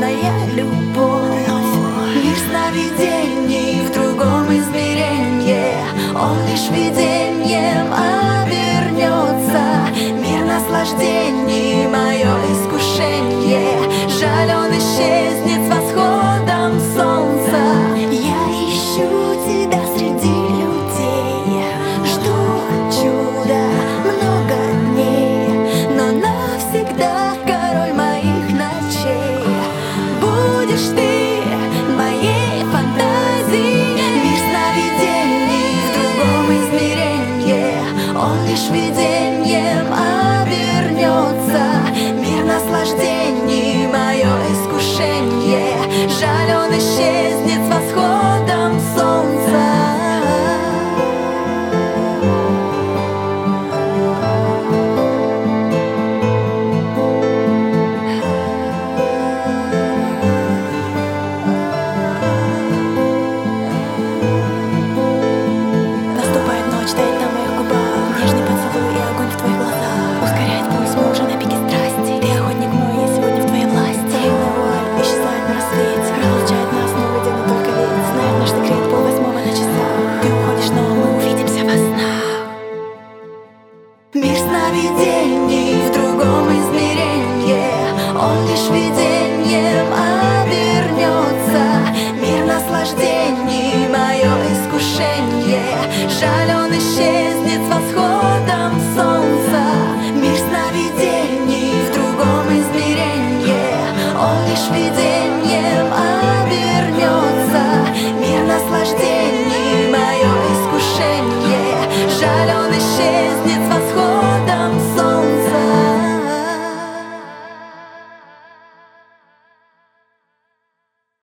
вечная любовь. Мир сновидений в другом измерении. Он лишь видением обернется. Мир наслаждений лишь видением обернется. Мир наслаждений, мое искушение. Жаль, он исчезнет с восходом солнца. Наступает ночь, тает на сновидений в другом измерении Он лишь видением обернется. Мир наслаждений, мое искушение. Жаль, он исчезнет с восходом солнца. Мир сновидений в другом измерении Он лишь видением